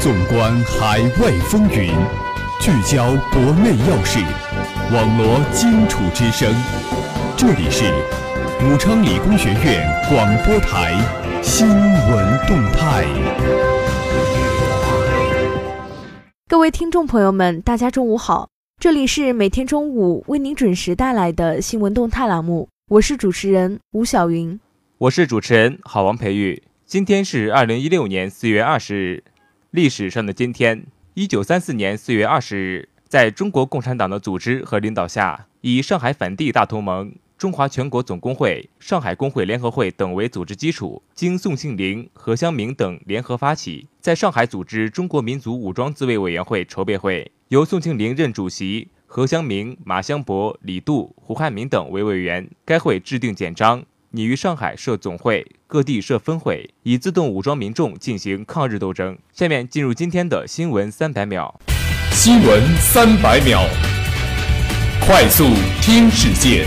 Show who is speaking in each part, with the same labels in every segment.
Speaker 1: 纵观海外风云，聚焦国内要事，网罗荆楚之声。这里是武昌理工学院广播台新闻动态。
Speaker 2: 各位听众朋友们，大家中午好，这里是每天中午为您准时带来的新闻动态栏目，我是主持人吴晓云，
Speaker 3: 我是主持人郝王培育。今天是二零一六年四月二十日。历史上的今天，一九三四年四月二十日，在中国共产党的组织和领导下，以上海反帝大同盟、中华全国总工会、上海工会联合会等为组织基础，经宋庆龄、何香凝等联合发起，在上海组织中国民族武装自卫委员会筹备会，由宋庆龄任主席，何香凝、马相伯、李杜、胡汉民等为委员。该会制定简章。拟于上海设总会，各地设分会，以自动武装民众进行抗日斗争。下面进入今天的新闻三百秒。
Speaker 1: 新闻三百秒，快速听世界。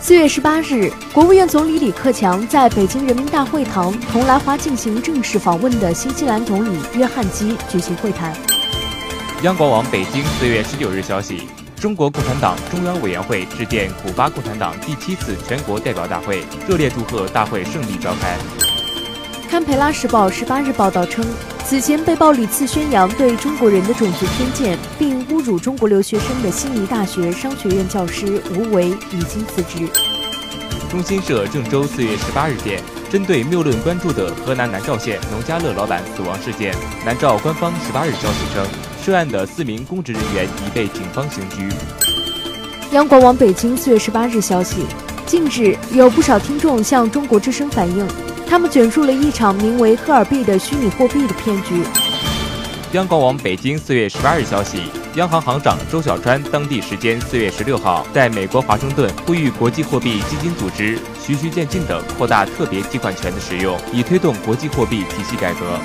Speaker 2: 四月十八日，国务院总理李克强在北京人民大会堂同来华进行正式访问的新西兰总理约翰基举行会谈。
Speaker 3: 央广网北京四月十九日消息，中国共产党中央委员会致电古巴共产党第七次全国代表大会，热烈祝贺大会胜利召开。
Speaker 2: 堪培拉时报十八日报道称，此前被曝屡次宣扬对中国人的种族偏见，并侮辱中国留学生的悉尼大学商学院教师吴为已经辞职。
Speaker 3: 中新社郑州四月十八日电，针对谬论关注的河南南召县农家乐老板死亡事件，南召官方十八日消息称。涉案的四名公职人员已被警方刑拘。
Speaker 2: 央广网北京四月十八日消息，近日有不少听众向中国之声反映，他们卷入了一场名为“赫尔币”的虚拟货币的骗局。
Speaker 3: 央广网北京四月十八日消息，央行行长周小川当地时间四月十六号在美国华盛顿呼吁国际货币基金组织循序渐进地扩大特别提款权的使用，以推动国际货币体系改革。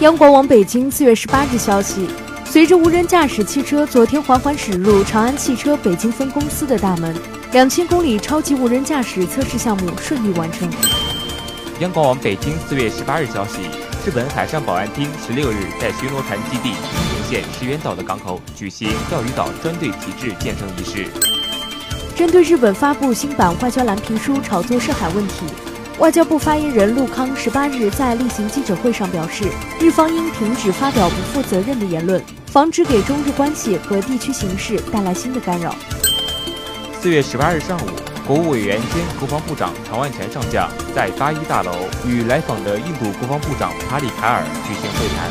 Speaker 2: 央广网北京四月十八日消息，随着无人驾驶汽车昨天缓缓驶入长安汽车北京分公司的大门，两千公里超级无人驾驶测试项目顺利完成。
Speaker 3: 央广网北京四月十八日消息，日本海上保安厅十六日在巡逻船基地青城县石垣岛的港口举行钓鱼岛专队体制建成仪式。
Speaker 2: 针对日本发布新版外交蓝皮书炒作涉海问题。外交部发言人陆康十八日在例行记者会上表示，日方应停止发表不负责任的言论，防止给中日关系和地区形势带来新的干扰。
Speaker 3: 四月十八日上午，国务委员兼国防部长常万全上将在八一大楼与来访的印度国防部长帕里卡尔举行会谈。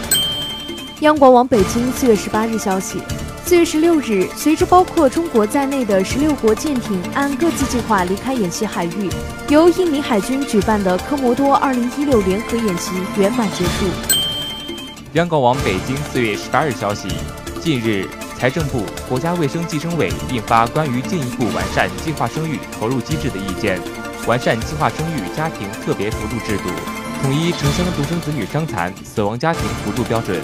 Speaker 2: 央广网北京四月十八日消息。四月十六日，随着包括中国在内的十六国舰艇按各自计划离开演习海域，由印尼海军举办的科摩多二零一六联合演习圆满结束。
Speaker 3: 央广网北京四月十八日消息，近日，财政部、国家卫生计生委印发关于进一步完善计划生育投入机制的意见，完善计划生育家庭特别扶助制度，统一城乡独生子女伤残死亡家庭扶助标准。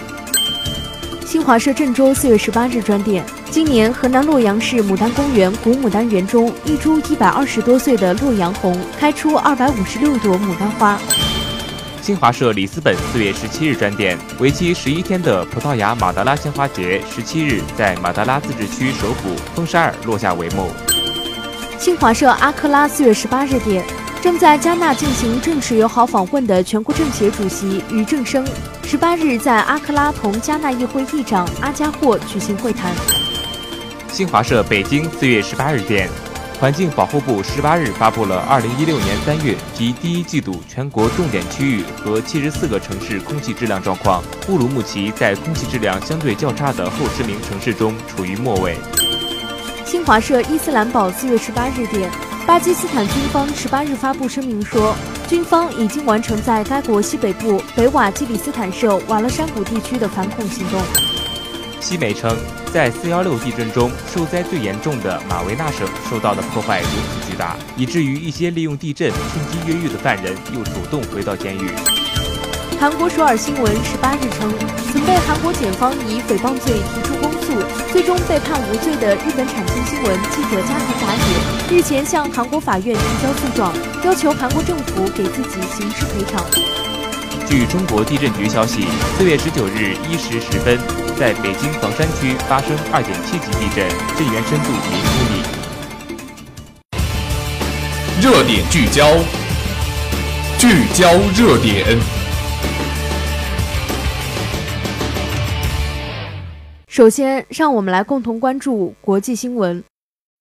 Speaker 2: 新华社郑州四月十八日专电：今年河南洛阳市牡丹公园古牡丹园中，一株一百二十多岁的洛阳红开出二百五十六朵牡丹花。
Speaker 3: 新华社里斯本四月十七日专电：为期十一天的葡萄牙马德拉鲜花节十七日在马德拉自治区首府丰沙尔落下帷幕。
Speaker 2: 新华社阿克拉四月十八日电。正在加纳进行正式友好访问的全国政协主席俞正声，十八日在阿克拉同加纳议会议长阿加霍举行会谈。
Speaker 3: 新华社北京四月十八日电，环境保护部十八日发布了二零一六年三月及第一季度全国重点区域和七十四个城市空气质量状况，乌鲁木齐在空气质量相对较差的后十名城市中处于末位。
Speaker 2: 新华社伊斯兰堡四月十八日电。巴基斯坦军方十八日发布声明说，军方已经完成在该国西北部北瓦基里斯坦省瓦勒山谷地区的反恐行动。
Speaker 3: 西媒称，在四幺六地震中受灾最严重的马维纳省受到的破坏如此巨大，以至于一些利用地震趁机越狱的犯人又主动回到监狱。
Speaker 2: 韩国首尔新闻十八日称，曾被韩国检方以诽谤罪提出公诉。最终被判无罪的日本产经新闻记者加藤达也，日前向韩国法院提交诉状，要求韩国政府给自己刑事赔偿。
Speaker 3: 据中国地震局消息，四月十九日一时十分，在北京房山区发生二点七级地震，震源深度零公里。
Speaker 1: 热点聚焦，聚焦热点。
Speaker 2: 首先，让我们来共同关注国际新闻。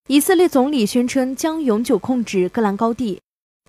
Speaker 2: 以色列总理宣称将永久控制戈兰高地。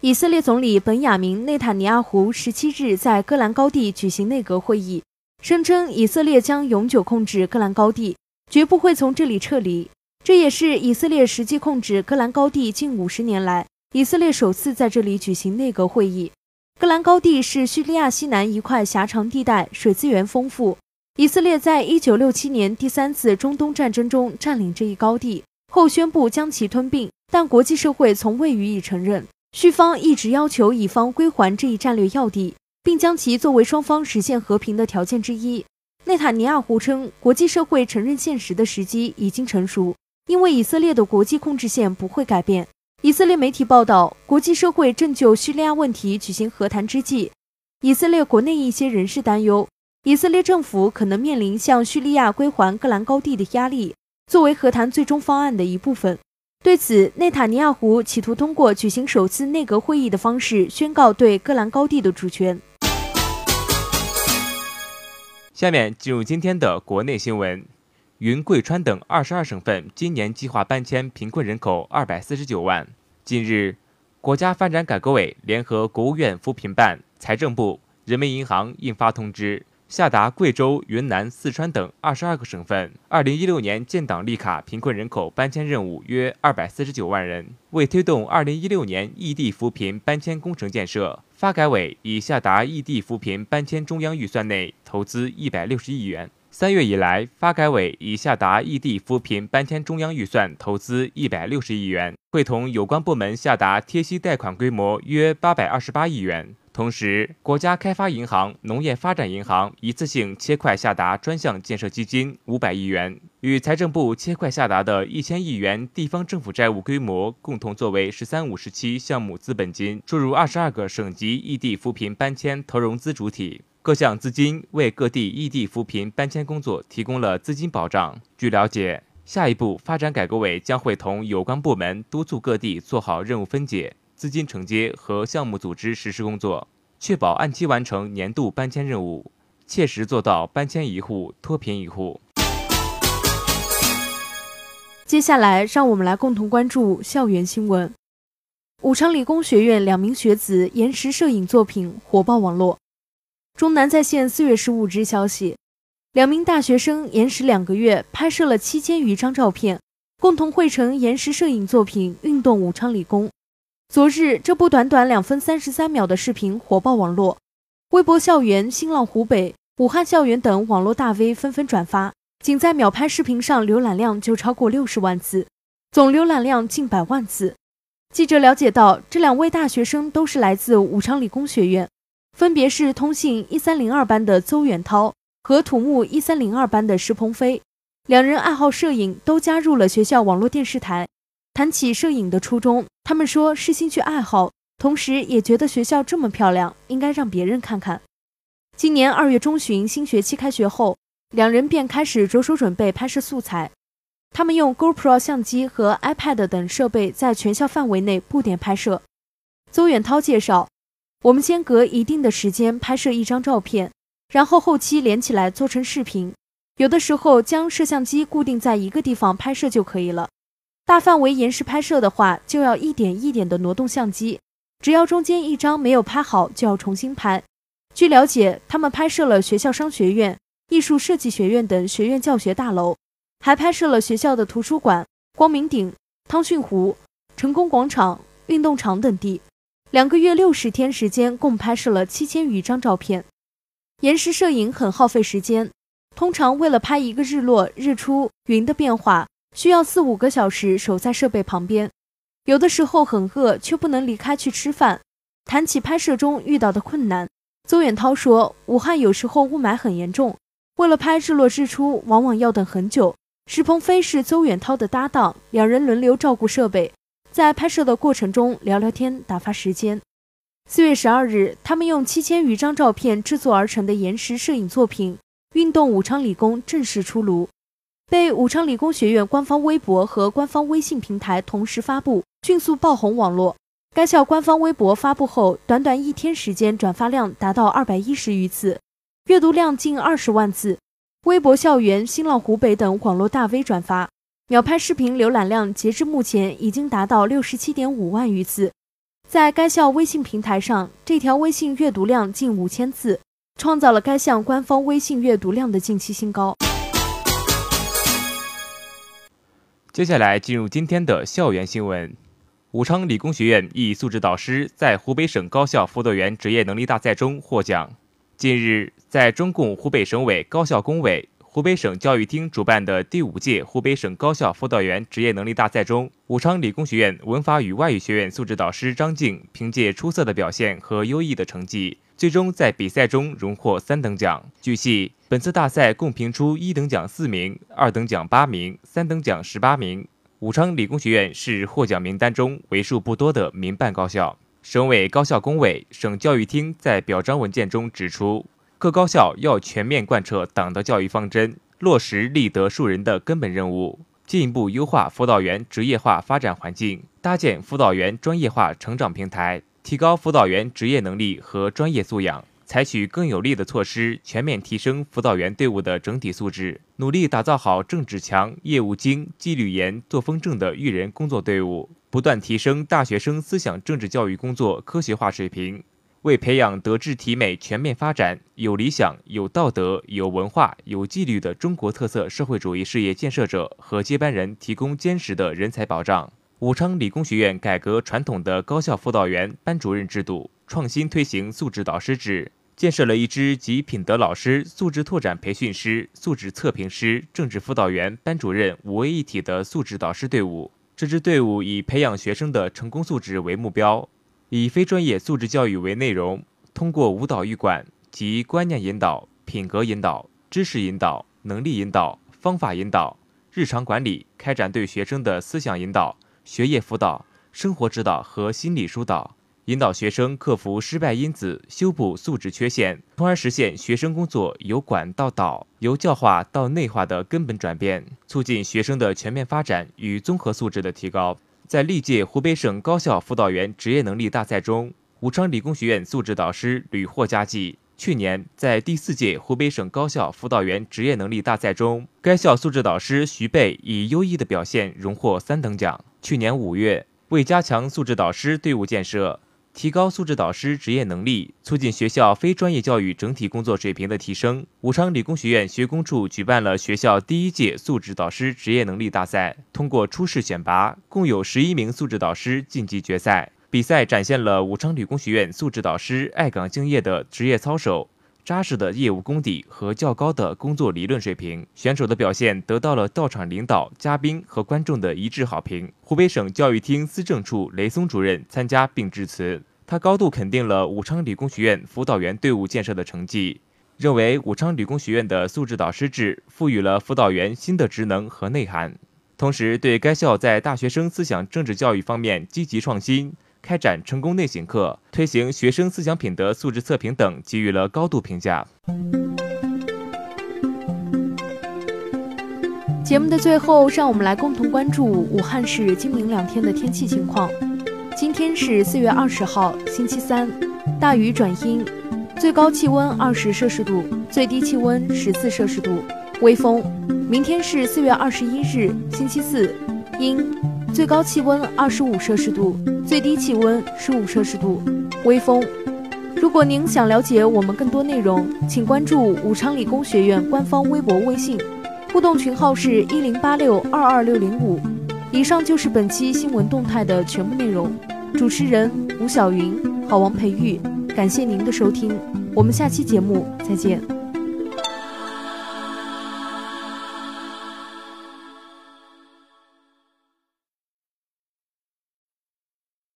Speaker 2: 以色列总理本雅明内塔尼亚胡十七日在戈兰高地举行内阁会议，声称以色列将永久控制戈兰高地，绝不会从这里撤离。这也是以色列实际控制戈兰高地近五十年来，以色列首次在这里举行内阁会议。戈兰高地是叙利亚西南一块狭长地带，水资源丰富。以色列在一九六七年第三次中东战争中占领这一高地后，宣布将其吞并，但国际社会从未予以承认。叙方一直要求以方归还这一战略要地，并将其作为双方实现和平的条件之一。内塔尼亚胡称，国际社会承认现实的时机已经成熟，因为以色列的国际控制线不会改变。以色列媒体报道，国际社会正就叙利亚问题举行和谈之际，以色列国内一些人士担忧。以色列政府可能面临向叙利亚归还戈兰高地的压力，作为和谈最终方案的一部分。对此，内塔尼亚胡企图通过举行首次内阁会议的方式宣告对戈兰高地的主权。
Speaker 3: 下面进入今天的国内新闻：云贵川等二十二省份今年计划搬迁贫困人口二百四十九万。近日，国家发展改革委联合国务院扶贫办、财政部、人民银行印发通知。下达贵州、云南、四川等二十二个省份二零一六年建档立卡贫困人口搬迁任务约二百四十九万人。为推动二零一六年异地扶贫搬迁工程建设，发改委已下达异地扶贫搬迁中央预算内投资一百六十亿元。三月以来，发改委已下达异地扶贫搬迁中央预算投资一百六十亿元，会同有关部门下达贴息贷款规模约八百二十八亿元。同时，国家开发银行、农业发展银行一次性切块下达专项建设基金五百亿元，与财政部切块下达的一千亿元地方政府债务规模共同作为“十三五”时期项目资本金，注入二十二个省级异地扶贫搬迁投融资主体。各项资金为各地异地扶贫搬迁工作提供了资金保障。据了解，下一步发展改革委将会同有关部门督促各地做好任务分解。资金承接和项目组织实施工作，确保按期完成年度搬迁任务，切实做到搬迁一户脱贫一户。
Speaker 2: 接下来，让我们来共同关注校园新闻。武昌理工学院两名学子延时摄影作品火爆网络。中南在线四月十五日消息，两名大学生延时两个月拍摄了七千余张照片，共同绘成延时摄影作品《运动武昌理工》。昨日，这部短短两分三十三秒的视频火爆网络，微博校园、新浪湖北、武汉校园等网络大 V 纷纷转发，仅在秒拍视频上浏览量就超过六十万次，总浏览量近百万次。记者了解到，这两位大学生都是来自武昌理工学院，分别是通信一三零二班的邹远涛和土木一三零二班的石鹏飞，两人爱好摄影，都加入了学校网络电视台。谈起摄影的初衷，他们说是兴趣爱好，同时也觉得学校这么漂亮，应该让别人看看。今年二月中旬，新学期开学后，两人便开始着手准备拍摄素材。他们用 GoPro 相机和 iPad 等设备在全校范围内布点拍摄。邹远涛介绍：“我们先隔一定的时间拍摄一张照片，然后后期连起来做成视频。有的时候将摄像机固定在一个地方拍摄就可以了。”大范围延时拍摄的话，就要一点一点的挪动相机，只要中间一张没有拍好，就要重新拍。据了解，他们拍摄了学校商学院、艺术设计学院等学院教学大楼，还拍摄了学校的图书馆、光明顶、汤逊湖、成功广场、运动场等地。两个月六十天时间，共拍摄了七千余张照片。延时摄影很耗费时间，通常为了拍一个日落、日出、云的变化。需要四五个小时守在设备旁边，有的时候很饿却不能离开去吃饭。谈起拍摄中遇到的困难，邹远涛说：“武汉有时候雾霾很严重，为了拍日落日出，往往要等很久。石鹏飞是邹远涛的搭档，两人轮流照顾设备，在拍摄的过程中聊聊天，打发时间。四月十二日，他们用七千余张照片制作而成的延时摄影作品《运动武昌理工》正式出炉，被武昌理工学院官方微博和官方微信平台同时发布，迅速爆红网络。该校官方微博发布后，短短一天时间，转发量达到二百一十余次，阅读量近二十万次。微博校园、新浪湖北等网络大 V 转发，秒拍视频浏览量截至目前已经达到六十七点五万余次。在该校微信平台上，这条微信阅读量近五千次，创造了该校官方微信阅读量的近期新高。
Speaker 3: 接下来进入今天的校园新闻：武昌理工学院一素质导师在湖北省高校辅导员职业能力大赛中获奖。近日，在中共湖北省委高校工委。湖北省教育厅主办的第五届湖北省高校辅导员职业能力大赛中，武昌理工学院文法与外语学院素质导师张静凭借出色的表现和优异的成绩，最终在比赛中荣获三等奖。据悉，本次大赛共评出一等奖四名，二等奖八名，三等奖十八名。武昌理工学院是获奖名单中为数不多的民办高校。省委高校工委、省教育厅在表彰文件中指出。各高校要全面贯彻党的教育方针，落实立德树人的根本任务，进一步优化辅导员职业化发展环境，搭建辅导员专业化成长平台，提高辅导员职业能力和专业素养，采取更有力的措施，全面提升辅导员队伍的整体素质，努力打造好政治强、业务精、纪律严、作风正的育人工作队伍，不断提升大学生思想政治教育工作科学化水平。为培养德智体美全面发展、有理想、有道德、有文化、有纪律的中国特色社会主义事业建设者和接班人提供坚实的人才保障。武昌理工学院改革传统的高校辅导员、班主任制度，创新推行素质导师制，建设了一支集品德老师、素质拓展培训师、素质测评师、政治辅导员、班主任五位一体的素质导师队伍。这支队伍以培养学生的成功素质为目标。以非专业素质教育为内容，通过舞蹈育管及观念引导、品格引导、知识引导、能力引导、方法引导、日常管理，开展对学生的思想引导、学业辅导、生活指导和心理疏导，引导学生克服失败因子，修补素质缺陷，从而实现学生工作由管到导、由教化到内化的根本转变，促进学生的全面发展与综合素质的提高。在历届湖北省高校辅导员职业能力大赛中，武昌理工学院素质导师屡获佳绩。去年，在第四届湖北省高校辅导员职业能力大赛中，该校素质导师徐贝以优异的表现荣获三等奖。去年五月，为加强素质导师队伍建设。提高素质导师职业能力，促进学校非专业教育整体工作水平的提升。武昌理工学院学工处举办了学校第一届素质导师职业能力大赛，通过初试选拔，共有十一名素质导师晋级决赛。比赛展现了武昌理工学院素质导师爱岗敬业的职业操守。扎实的业务功底和较高的工作理论水平，选手的表现得到了到场领导、嘉宾和观众的一致好评。湖北省教育厅思政处雷松主任参加并致辞，他高度肯定了武昌理工学院辅导员队伍建设的成绩，认为武昌理工学院的素质导师制赋予了辅导员新的职能和内涵，同时对该校在大学生思想政治教育方面积极创新。开展成功内省课，推行学生思想品德素质测评等，给予了高度评价。
Speaker 2: 节目的最后，让我们来共同关注武汉市今明两天的天气情况。今天是四月二十号，星期三，大雨转阴，最高气温二十摄氏度，最低气温十四摄氏度，微风。明天是四月二十一日，星期四，阴，最高气温二十五摄氏度。最低气温十五摄氏度，微风。如果您想了解我们更多内容，请关注武昌理工学院官方微博、微信，互动群号是一零八六二二六零五。以上就是本期新闻动态的全部内容。主持人吴晓云，郝王培育，感谢您的收听，我们下期节目再见。